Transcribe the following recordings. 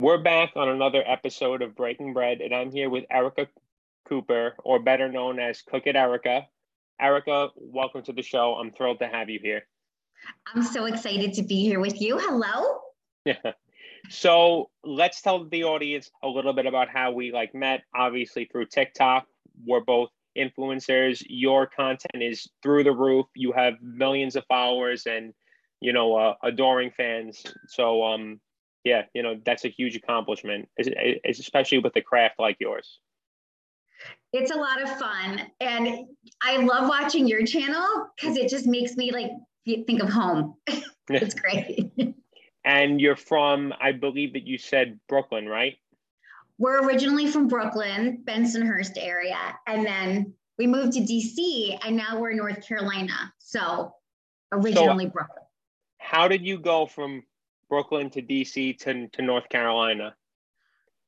We're back on another episode of Breaking Bread, and I'm here with Erica Cooper, or better known as Cook It Erica. Erica, welcome to the show. I'm thrilled to have you here. I'm so excited to be here with you. Hello. Yeah. So let's tell the audience a little bit about how we like met. Obviously through TikTok, we're both influencers. Your content is through the roof. You have millions of followers and you know uh, adoring fans. So um, yeah, you know that's a huge accomplishment, especially with a craft like yours. It's a lot of fun, and I love watching your channel because it just makes me like think of home. it's great. and you're from, I believe that you said Brooklyn, right? We're originally from Brooklyn, Bensonhurst area, and then we moved to DC, and now we're in North Carolina. So originally so, Brooklyn. How did you go from Brooklyn to DC to, to North Carolina?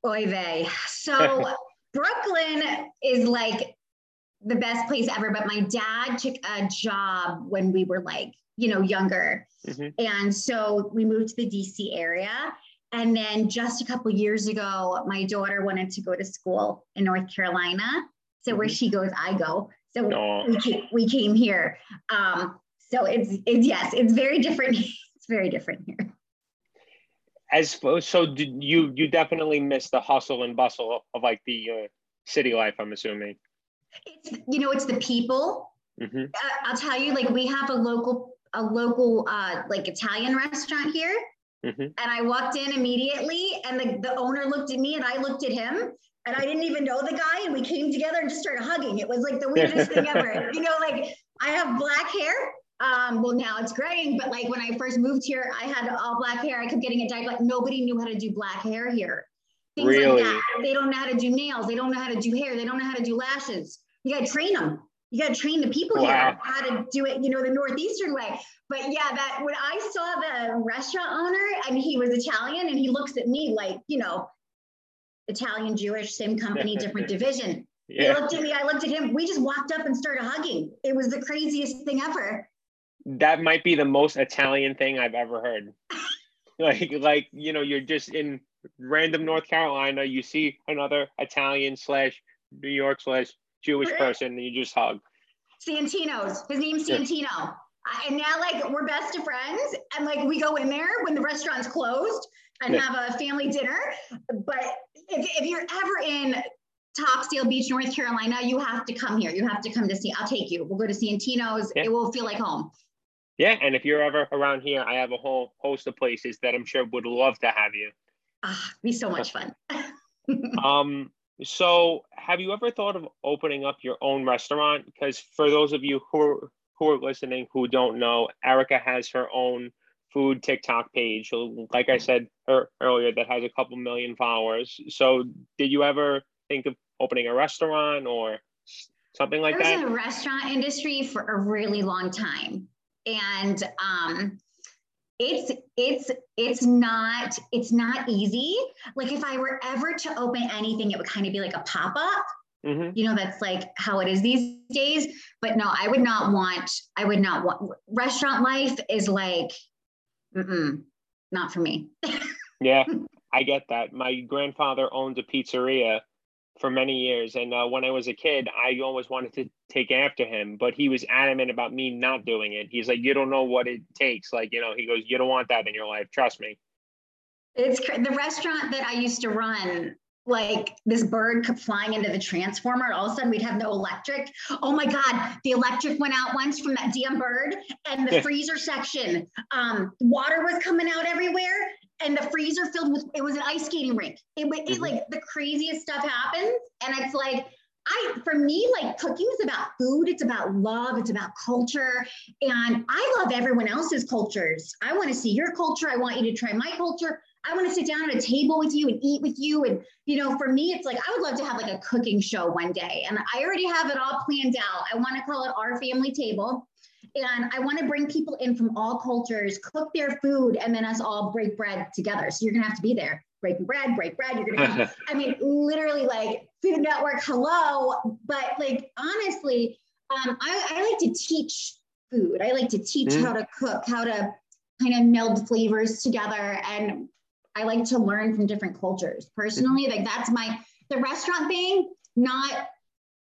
Oy vey. So Brooklyn is like the best place ever, but my dad took a job when we were like, you know, younger. Mm-hmm. And so we moved to the DC area. And then just a couple years ago, my daughter wanted to go to school in North Carolina. So mm-hmm. where she goes, I go. So we came, we came here. Um, so it's, it's yes, it's very different. it's very different here as so did you you definitely miss the hustle and bustle of like the uh, city life i'm assuming it's you know it's the people mm-hmm. uh, i'll tell you like we have a local a local uh like italian restaurant here mm-hmm. and i walked in immediately and the, the owner looked at me and i looked at him and I didn't even know the guy, and we came together and just started hugging. It was like the weirdest thing ever. You know, like I have black hair, um, well, now it's graying, but like when I first moved here, I had all black hair. I kept getting it dyed. Like nobody knew how to do black hair here. Things really? like that. They don't know how to do nails. They don't know how to do hair. They don't know how to do lashes. You got to train them. You got to train the people wow. here how to do it, you know, the Northeastern way. But yeah, that when I saw the restaurant owner and he was Italian and he looks at me like, you know, Italian, Jewish, same company, different division. Yeah. He looked at me, I looked at him. We just walked up and started hugging. It was the craziest thing ever that might be the most Italian thing I've ever heard. like, like you know, you're just in random North Carolina, you see another Italian slash New York slash Jewish person, and you just hug. Santino's. His name's Santino. Yeah. And now, like, we're best of friends, and like, we go in there when the restaurant's closed and yeah. have a family dinner. But if, if you're ever in Topsail Beach, North Carolina, you have to come here. You have to come to see. I'll take you. We'll go to Santino's. Yeah. It will feel like home. Yeah, and if you're ever around here, I have a whole host of places that I'm sure would love to have you. Ah, be so much fun. um, so have you ever thought of opening up your own restaurant? Because for those of you who are, who are listening who don't know, Erica has her own food TikTok page. Like I said earlier, that has a couple million followers. So did you ever think of opening a restaurant or something like that? I was in the restaurant industry for a really long time and um, it's it's it's not it's not easy. Like if i were ever to open anything it would kind of be like a pop-up. Mm-hmm. you know that's like how it is these days. But no i would not want i would not want restaurant life is like not for me. Yeah i get that. My grandfather owns a pizzeria for many years. And uh, when I was a kid, I always wanted to take after him, but he was adamant about me not doing it. He's like, you don't know what it takes. Like, you know, he goes, you don't want that in your life. Trust me. It's the restaurant that I used to run. Like this bird kept flying into the transformer. All of a sudden, we'd have no electric. Oh my God, the electric went out once from that damn bird, and the freezer section, um, water was coming out everywhere and the freezer filled with it was an ice skating rink. It, it mm-hmm. like the craziest stuff happens, and it's like I for me like cooking is about food. It's about love. It's about culture, and I love everyone else's cultures. I want to see your culture. I want you to try my culture. I want to sit down at a table with you and eat with you. And, you know, for me, it's like, I would love to have like a cooking show one day. And I already have it all planned out. I want to call it Our Family Table. And I want to bring people in from all cultures, cook their food, and then us all break bread together. So you're going to have to be there. Breaking bread, break bread. You're to have, I mean, literally like Food Network, hello. But like, honestly, um, I, I like to teach food. I like to teach mm. how to cook, how to kind of meld flavors together. And I like to learn from different cultures. Personally, like that's my the restaurant thing, not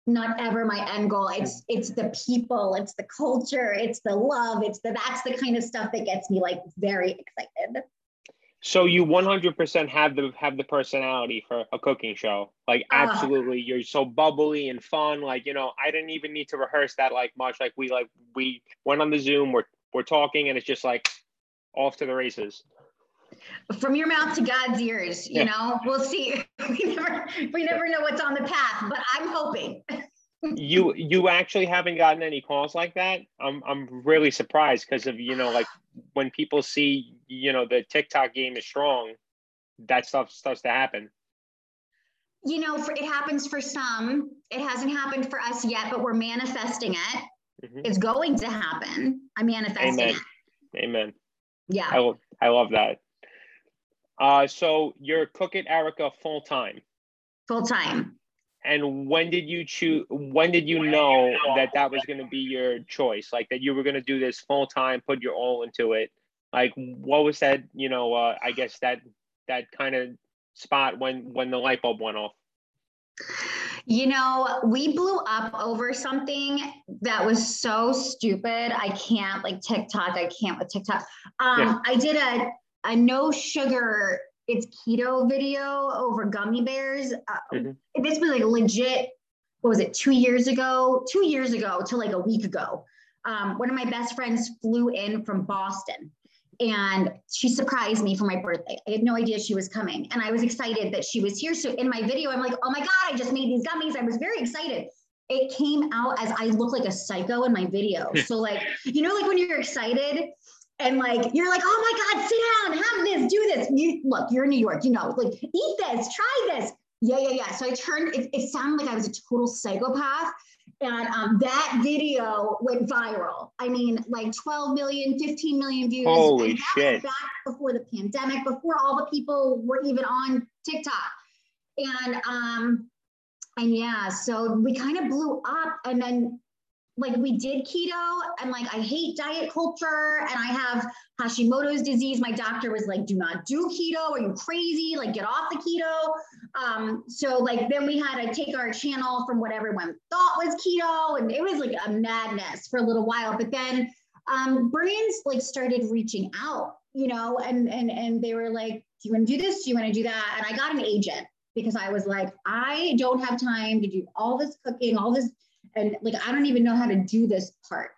not ever my end goal. It's it's the people, it's the culture, it's the love, it's the that's the kind of stuff that gets me like very excited. So you 100% have the have the personality for a cooking show. Like absolutely, uh, you're so bubbly and fun. Like you know, I didn't even need to rehearse that like much. Like we like we went on the Zoom, we're we're talking, and it's just like off to the races. From your mouth to God's ears, you yeah. know. We'll see. We never we never know what's on the path, but I'm hoping. you you actually haven't gotten any calls like that? I'm i'm really surprised because of you know like when people see you know the tiktok game is strong that stuff starts to happen. You know for, it happens for some. It hasn't happened for us yet but we're manifesting it. Mm-hmm. it's going to happen. I'm manifesting amen. it. Amen. Yeah. I, I love that. Uh so you're cook it erica full time full time and when did you choose when did you know that that was going to be your choice? Like that you were going to do this full time put your all into it? Like what was that you know uh, i guess that that kind of spot when when the light bulb went off? You know we blew up over something that was so stupid. I can't like tiktok i can't with tiktok. Um yeah. i did a a no sugar it's keto video over gummy bears. Uh, mm-hmm. This was like legit. What was it? Two years ago. Two years ago to like a week ago. Um, one of my best friends flew in from Boston, and she surprised me for my birthday. I had no idea she was coming, and I was excited that she was here. So in my video, I'm like, "Oh my god, I just made these gummies!" I was very excited. It came out as I look like a psycho in my video. so like, you know, like when you're excited and like you're like, oh my God, sit down, have this, do this. You look, you're in New York, you know, like eat this, try this. Yeah, yeah, yeah. So I turned, it, it sounded like I was a total psychopath. And um, that video went viral. I mean, like 12 million, 15 million views. Holy and shit. back before the pandemic, before all the people were even on TikTok. And um, and yeah, so we kind of blew up. And then like we did keto and like I hate diet culture and I have Hashimoto's disease. My doctor was like, do not do keto. Are you crazy? Like get off the keto. Um, so like then we had to take our channel from what everyone thought was keto and it was like a madness for a little while. But then um, brands like started reaching out, you know, and and and they were like, do you want to do this? Do you want to do that? And I got an agent because I was like, I don't have time to do all this cooking, all this and like I don't even know how to do this part.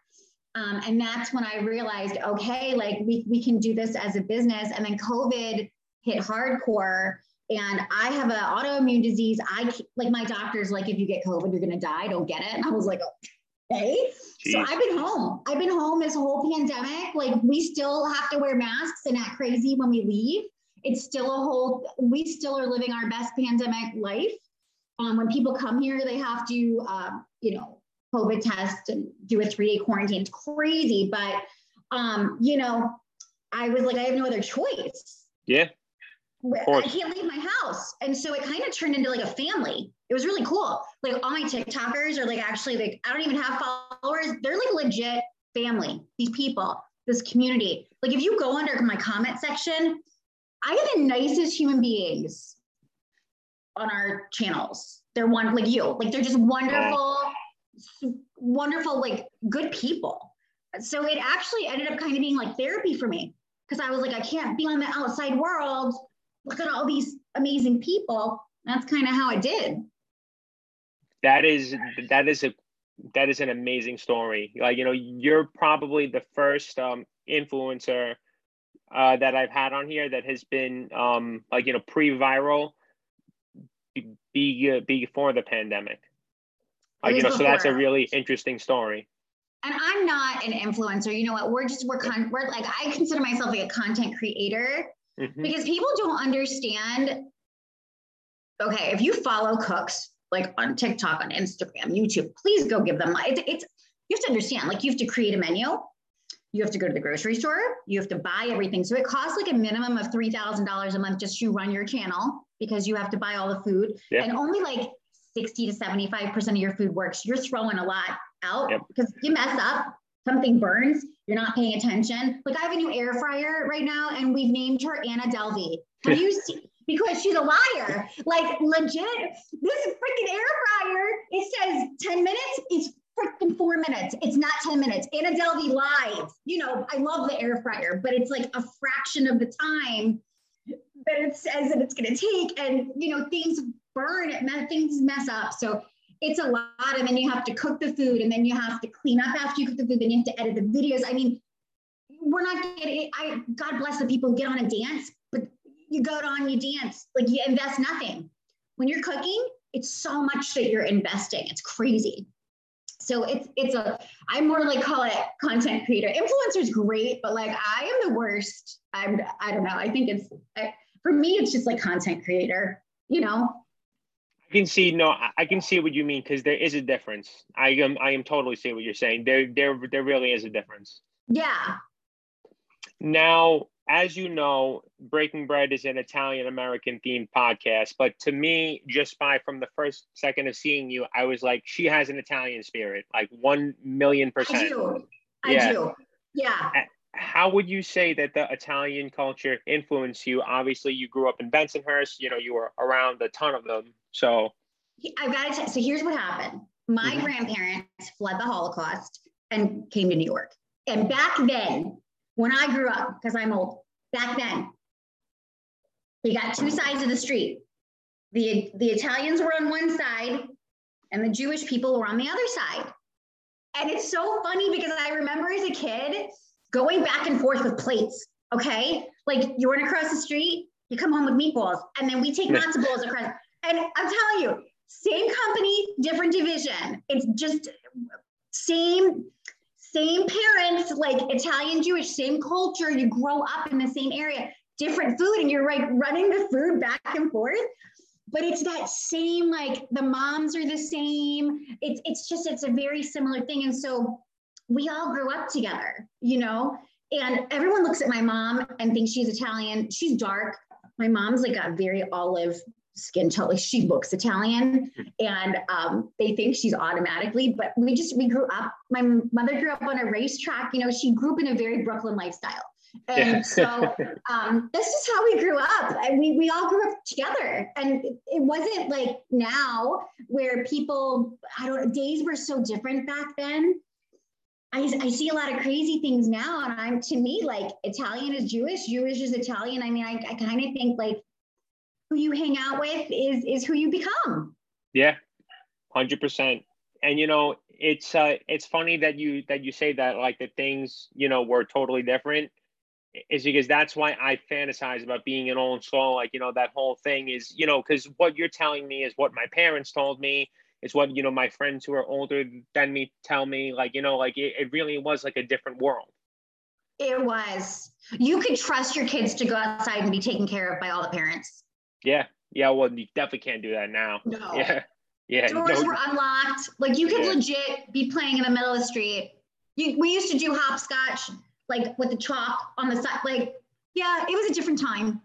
Um, and that's when I realized, okay, like we we can do this as a business. And then COVID hit hardcore, and I have an autoimmune disease. I like my doctor's like, if you get COVID, you're gonna die. Don't get it. And I was like, okay. Jeez. So I've been home. I've been home this whole pandemic. Like we still have to wear masks and act crazy when we leave. It's still a whole. We still are living our best pandemic life. Um, when people come here, they have to, um, you know, COVID test and do a three day quarantine. It's crazy, but um, you know, I was like, I have no other choice. Yeah. I can't leave my house. And so it kind of turned into like a family. It was really cool. Like all my TikTokers are like actually like I don't even have followers. They're like legit family, these people, this community. Like if you go under my comment section, I have the nicest human beings on our channels. They're one like you, like they're just wonderful, wonderful, like good people. So it actually ended up kind of being like therapy for me because I was like, I can't be on the outside world. Look at all these amazing people. That's kind of how I did. That is that is a that is an amazing story. Like you know, you're probably the first um, influencer uh, that I've had on here that has been um, like you know pre-viral be, uh, before the pandemic. Uh, you know, so that's a really interesting story. And I'm not an influencer. You know what? We're just we're con- we're like I consider myself like a content creator mm-hmm. because people don't understand. Okay, if you follow cooks like on TikTok, on Instagram, YouTube, please go give them. It's, it's you have to understand. Like you have to create a menu. You have to go to the grocery store. You have to buy everything. So it costs like a minimum of three thousand dollars a month just to run your channel because you have to buy all the food yeah. and only like 60 to 75% of your food works. You're throwing a lot out yep. because you mess up, something burns, you're not paying attention. Like I have a new air fryer right now and we've named her Anna Delvey Have you seen? Because she's a liar. Like legit, this freaking air fryer. It says 10 minutes. It's freaking four minutes. It's not 10 minutes. Anna Delvey lied. You know, I love the air fryer, but it's like a fraction of the time that it says that it's going to take. And, you know, things burn, things mess up. So it's a lot. And then you have to cook the food and then you have to clean up after you cook the food. Then you have to edit the videos. I mean, we're not getting, I, God bless the people who get on a dance, but you go on, you dance, like you invest nothing. When you're cooking, it's so much that you're investing. It's crazy. So it's it's a I more like call it content creator. Influencer's great, but like I am the worst. I'm I don't know. I think it's I, for me it's just like content creator. You know. I can see no. I can see what you mean because there is a difference. I am I am totally see what you're saying. There there there really is a difference. Yeah. Now as you know, Breaking Bread is an Italian American themed podcast. But to me, just by from the first second of seeing you, I was like, she has an Italian spirit, like one million percent. I do. I yeah. do. Yeah. How would you say that the Italian culture influenced you? Obviously, you grew up in Bensonhurst. You know, you were around a ton of them. So, I've got to. T- so here's what happened. My mm-hmm. grandparents fled the Holocaust and came to New York. And back then, when I grew up, because I'm old, back then, you got two sides of the street. The, the Italians were on one side and the Jewish people were on the other side. And it's so funny because I remember as a kid going back and forth with plates. Okay. Like you run across the street, you come home with meatballs, and then we take matzo balls across. And I'm telling you, same company, different division. It's just same same parents, like Italian, Jewish, same culture. You grow up in the same area, different food, and you're like running the food back and forth. But it's that same, like the moms are the same. It's it's just it's a very similar thing. And so we all grew up together, you know. And everyone looks at my mom and thinks she's Italian. She's dark. My mom's like a very olive skin tone. Like she looks Italian, and um, they think she's automatically. But we just we grew up. My mother grew up on a racetrack. You know, she grew up in a very Brooklyn lifestyle. And yeah. so um, this is how we grew up. And we, we all grew up together. And it, it wasn't like now where people, I don't days were so different back then. I, I see a lot of crazy things now. And I'm to me, like Italian is Jewish, Jewish is Italian. I mean, I, I kind of think like who you hang out with is is who you become. Yeah, hundred percent. And you know, it's uh, it's funny that you that you say that like the things you know were totally different is because that's why I fantasize about being an old soul. Like, you know, that whole thing is, you know, because what you're telling me is what my parents told me, is what, you know, my friends who are older than me tell me. Like, you know, like it, it really was like a different world. It was. You could trust your kids to go outside and be taken care of by all the parents. Yeah. Yeah. Well, you definitely can't do that now. No. Yeah. Yeah. Doors no. were unlocked. Like you could yeah. legit be playing in the middle of the street. You, we used to do hopscotch, like with the chalk on the side. Like, yeah, it was a different time.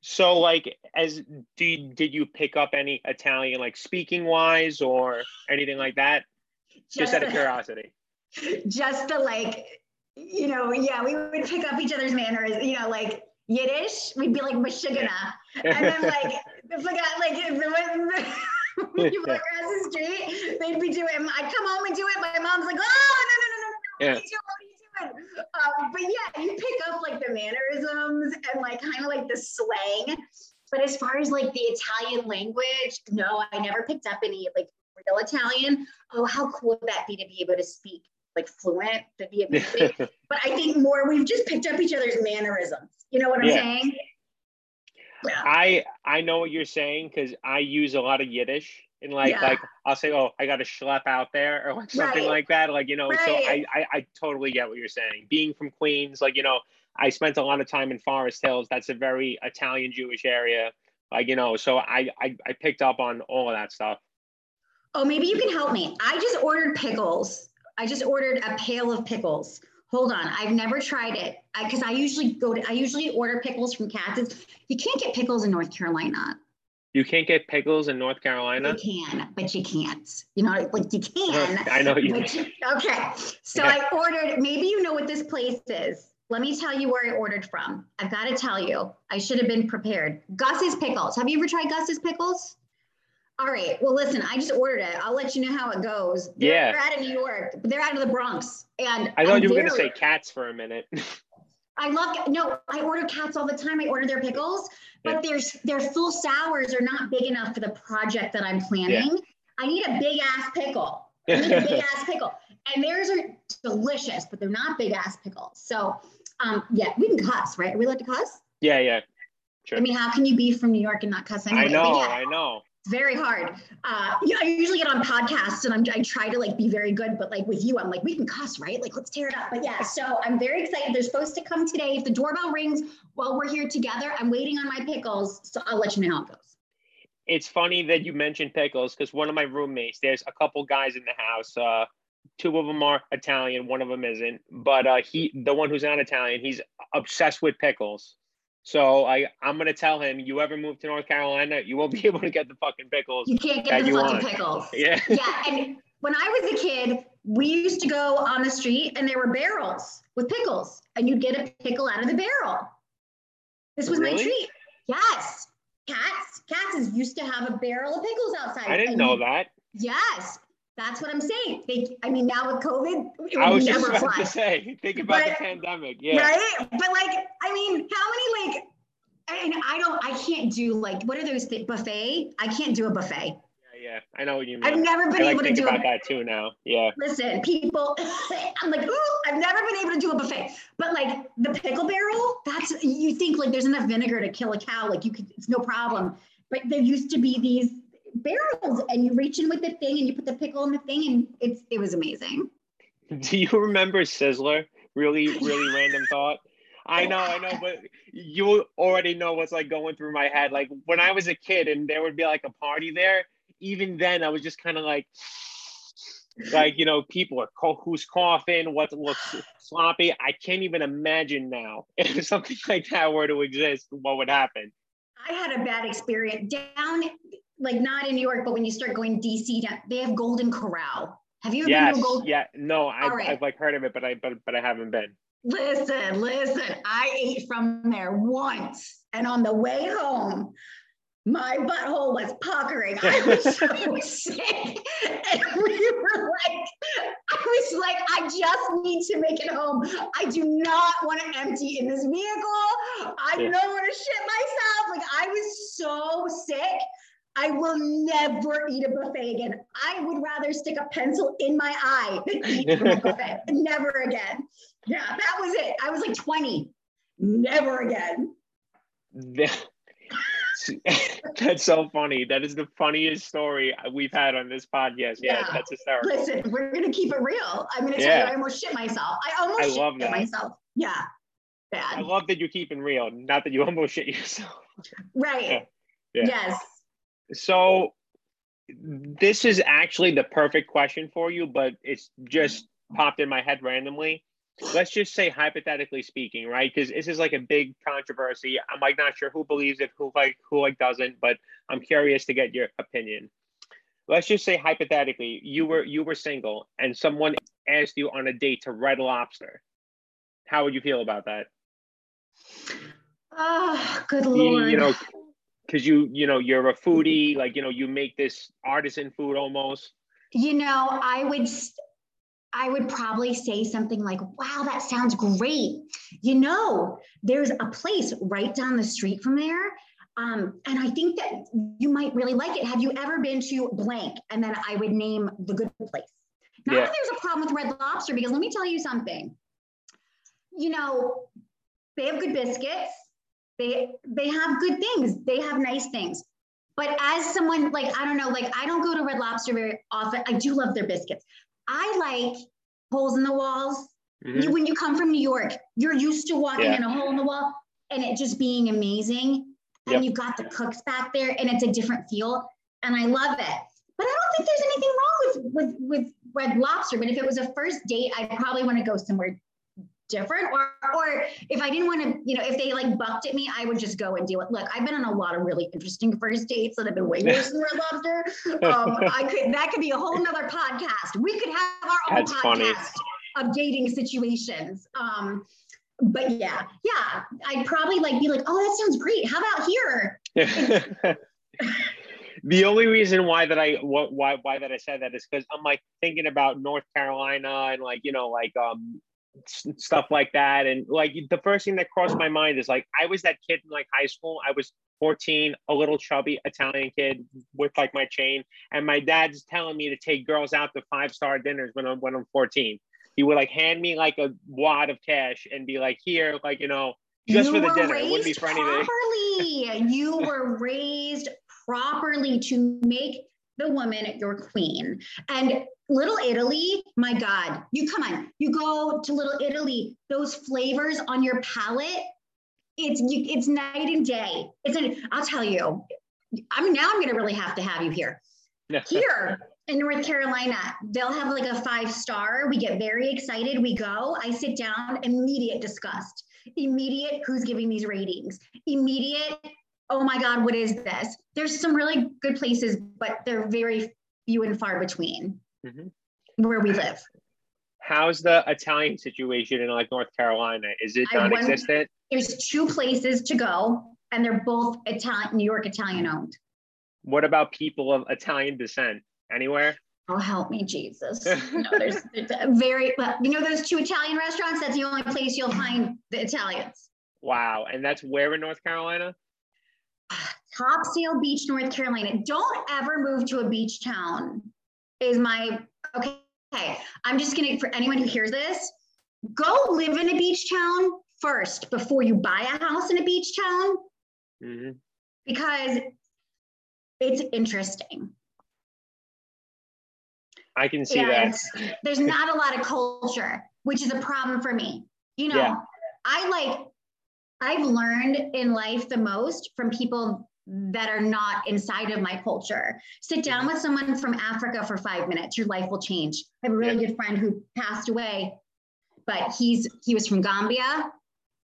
So, like, as do you, did you pick up any Italian, like speaking wise, or anything like that? Just, just out of curiosity. Just to like, you know, yeah, we would pick up each other's manners. You know, like Yiddish, we'd be like Mashugana. And then like forgot like when you walk across the street, they'd be doing I'd come home and do it. My mom's like, oh no, no, no, no, no. Yeah. What are you doing? Um, but yeah, you pick up like the mannerisms and like kind of like the slang. But as far as like the Italian language, no, I never picked up any like real Italian. Oh, how cool would that be to be able to speak like fluent to be a but I think more we've just picked up each other's mannerisms. You know what I'm yeah. saying? Yeah. I I know what you're saying because I use a lot of Yiddish and like yeah. like I'll say oh I got a schlep out there or like something right. like that like you know right. so I, I I totally get what you're saying. Being from Queens like you know I spent a lot of time in Forest Hills. That's a very Italian Jewish area. Like you know so I I, I picked up on all of that stuff. Oh, maybe you can help me. I just ordered pickles. I just ordered a pail of pickles hold on i've never tried it because I, I, usually go to i usually order pickles from Katz's you can't get pickles in north carolina you can't get pickles in north carolina you can but you can't you know like you can i know you, you okay so yeah. i ordered maybe you know what this place is let me tell you where I ordered from. I've got to tell you, I should have been prepared. Gus's Pickles. Have you ever tried Gus's Pickles? All right. Well, listen, I just ordered it. I'll let you know how it goes. They're, Yeah. They're out of New York, but they're out of the Bronx. And I thought I'm you were going to say Katz for a minute. I love no, I order Katz all the time. I order their pickles, but their their full sours are not big enough for the project that I'm planning. I need a big ass pickle. I need a big ass pickle. And theirs are delicious, but they're not big ass pickles. So um yeah, we can cuss, right? Are we allowed to cuss? yeah, yeah. Sure. I mean, how can you be from New York and not cuss anyway? I know, yeah, I know. Very hard. Uh, yeah, I usually get on podcasts and I'm, I try to like be very good, but like with you, I'm like, we can cuss, right? Like, let's tear it up. But yeah, so I'm very excited. They're supposed to come today. If the doorbell rings while we're here together, I'm waiting on my pickles. So I'll let you know how it goes. It's funny that you mentioned pickles because one of my roommates, there's a couple guys in the house. Uh, two of them are Italian, one of them isn't. But uh, he, the one who's not Italian, he's obsessed with pickles. So I, I'm gonna tell him, you ever move to North Carolina, you won't be able to get the fucking pickles. You can't get the fucking want. pickles. Yeah. yeah. And when I was a kid, we used to go on the street and there were barrels with pickles and you'd get a pickle out of the barrel. This was my treat. Yes. Katz, Katz is used to have a barrel of pickles outside. I didn't know you- that. Yes. That's what I'm saying. They, I mean, now with COVID, it I was just never about fly. to say, think about the pandemic. Yeah. Right? But like, I mean, how many like, and I don't, I can't do like, what are those th- buffet? I can't do a buffet. Yeah, yeah. I know what you mean. I've never been I like able to think do about a that too now. Yeah. listen, people, I'm like, ooh, I've never been able to do a buffet. But like the pickle barrel, that's you think like there's enough vinegar to kill a cow, like you could, it's no problem. But there used to be these barrels, and you reach in with the thing and you put the pickle in the thing, and it's it was amazing. Do you remember Sizzler? Really, really random thought. I know, I know, but you already know what's like going through my head. Like when I was a kid and there would be like a party there, even then I was just kind of like, like you know, people are co- who's coughing, what looks sloppy. I can't even imagine now if something like that were to exist, what would happen. I had a bad experience down, like not in New York, but when you start going DC, down, they have Golden Corral. Have you ever Yes, been to a Golden? Corral? Yeah, no, I've, right. I've like heard of it, but I but but I haven't been. Listen, listen. I ate from there once, and on the way home, my butthole was puckering. I was so sick, and we were like, I was like, I just need to make it home. I do not want to empty in this vehicle. I Yeah. don't want to shit myself. Like I was so sick. I will never eat a buffet again. I would rather stick a pencil in my eye than eat a buffet. Never again. Yeah, that was it. I was like 20. Never again. That's so funny. That is the funniest story we've had on this podcast. Yeah, Yeah. that's hysterical. Listen, we're gonna keep it real. I'm gonna tell you, I almost shit myself. I almost I shit love that. myself. Yeah, I love that you're keeping real, not that you almost shit yourself. Right. Yeah. Yeah. Yes. So, this is actually the perfect question for you, but it's just popped in my head randomly. Let's just say hypothetically speaking, right? Because this is like a big controversy. I'm like not sure who believes it, who like who like doesn't, but I'm curious to get your opinion. Let's just say hypothetically, you were you were single and someone asked you on a date to Red Lobster. How would you feel about that? Oh, good lord. you know, because you you know you're a foodie, like you know you make this artisan food almost. You know, I would i would probably say something like, wow, that sounds great. You know, there's a place right down the street from there. Um, and I think that you might really like it. Have you ever been to blank? And then I would name the good place. Not Yeah. that there's a problem with Red Lobster, because let me tell you something. You know, they have good biscuits. They they have good things. They have nice things. But as someone like I don't know, like I don't go to Red Lobster very often. I do love their biscuits. I like holes in the walls. Mhm. You, when you come from New York, you're used to walking Yeah. in a hole in the wall and it just being amazing. And Yep. you've got the cooks back there, and it's a different feel. And I love it. But I don't think there's anything wrong with with with Red Lobster. But if it was a first date, I'd probably want to go somewhere different. Or or if I didn't want to, you know, if they like bucked at me, I would just go and do it. Look, I've been on a lot of really interesting first dates that have been way worse than Red Lobster. Um, I could that could be a whole nother podcast. We could have our own That's funny. podcast of dating situations. Um, but yeah, yeah, I'd probably like be like, oh, that sounds great. How about here? the only reason why that I what why why that I said that is because I'm like thinking about North Carolina and like you know like um stuff like that. And like the first thing that crossed my mind is like I was that kid in like high school. I was 14 a little chubby Italian kid with like my chain. And my dad's telling me to take girls out to five star dinners when I'm when I'm 14 he would like hand me like a wad of cash and be like here like you know just you for the dinner. It wouldn't be for anything. properly. you were raised properly to make the woman your queen. And Little Italy, my God, you come on, you go to Little Italy, those flavors on your palate, it's you, it's night and day. It's an, I'll tell you, I mean, now I'm gonna really have to have you here. here in North Carolina, they'll have like a five star. We get very excited. We go. I sit down, immediate disgust, immediate who's giving these ratings, immediate oh my God, what is this? There's some really good places, but they're very few and far between mm-hmm. where we live. How's the Italian situation in like North Carolina? Is it non-existent? There's two places to go, and they're both Italian, New York Italian owned. What about people of Italian descent? Anywhere? Oh, help me, Jesus. no, there's, there's very, you know, those two Italian restaurants, that's the only place you'll find the Italians. Wow. And that's where in North Carolina? Topsail Beach, North Carolina. Don't ever move to a beach town, is my okay. I'm just gonna, for anyone who hears this, go live in a beach town first before you buy a house in a beach town mm-hmm. because it's interesting. I can see and that. there's not a lot of culture, which is a problem for me. You know, yeah. I like I've learned in life the most from people that are not inside of my culture. Sit down with someone from Africa for five minutes, your life will change. I have a really good friend who passed away, but he's he was from Gambia.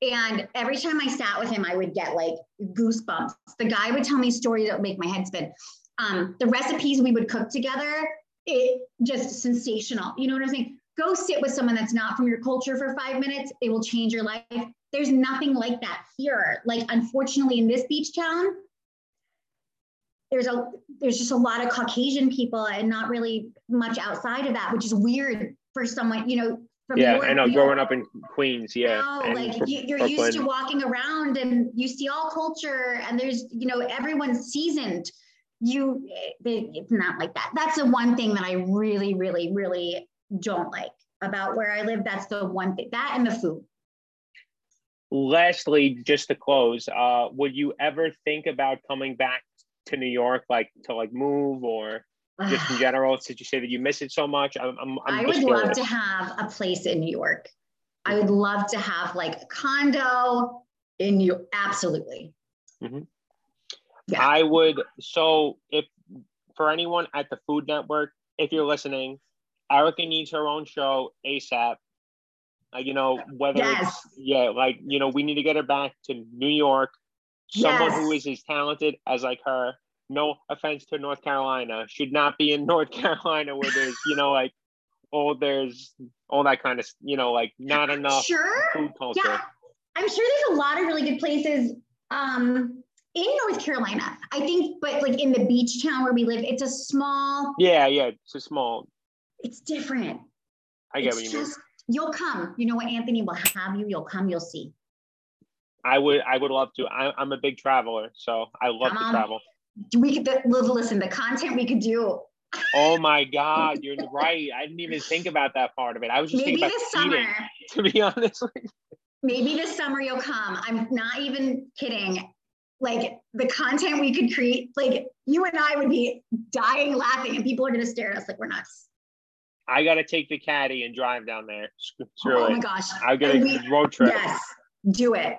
And every time I sat with him, I would get like goosebumps. The guy would tell me stories that would make my head spin. Um, the recipes we would cook together, it just sensational. You know what I'm saying? Go sit with someone that's not from your culture for five minutes. It will change your life. There's nothing like that here. Like, unfortunately, in this beach town, there's a there's just a lot of Caucasian people and not really much outside of that, which is weird for someone, you know. yeah, I know. Growing up in Queens, yeah. No, like you, are used to walking around and you see all culture, and there's you know everyone's seasoned. You, eh, it's not like that. That's the one thing that I really, really, really don't like about where I live. That's the one thing. That and the food lastly, just to close, uh, would you ever think about coming back to New York, like to like move or just in general? Did you say that you miss it so much? I'm, I'm, I'm i would curious. love to have a place in New York. I would love to have like a condo in New York. Absolutely. Mm-hmm. Yeah. I would. So if for anyone at the Food Network, if you're listening, Erica needs her own show ASAP. Like, you know, whether yes. it's, yeah, like, you know, we need to get her back to New York. Someone yes. who is as talented as like her, no offense to North Carolina, should not be in North Carolina where there's, you know, like, oh, there's all that kind of, you know, like not enough sure. food culture. Yeah. I'm sure there's a lot of really good places um, in North Carolina. I think, but like in the beach town where we live, it's a small. Yeah, yeah, it's a small. It's different. I get it's what you just, mean You'll come. You know what, Anthony will have you. You'll come. You'll see. I would. I would love to. I, am a big traveler, so I love to travel. We could the, listen. The content we could do. Oh my God, you're right. I didn't even think about that part of it. I was just maybe thinking this summer. Eating, to be honest. maybe this summer you'll come. I'm not even kidding. Like the content we could create, like you and I would be dying laughing, and people are gonna stare at us like we're nuts. I got to take the caddy and drive down there. Screw oh, my gosh. Get a we, road trip. Yes, do it.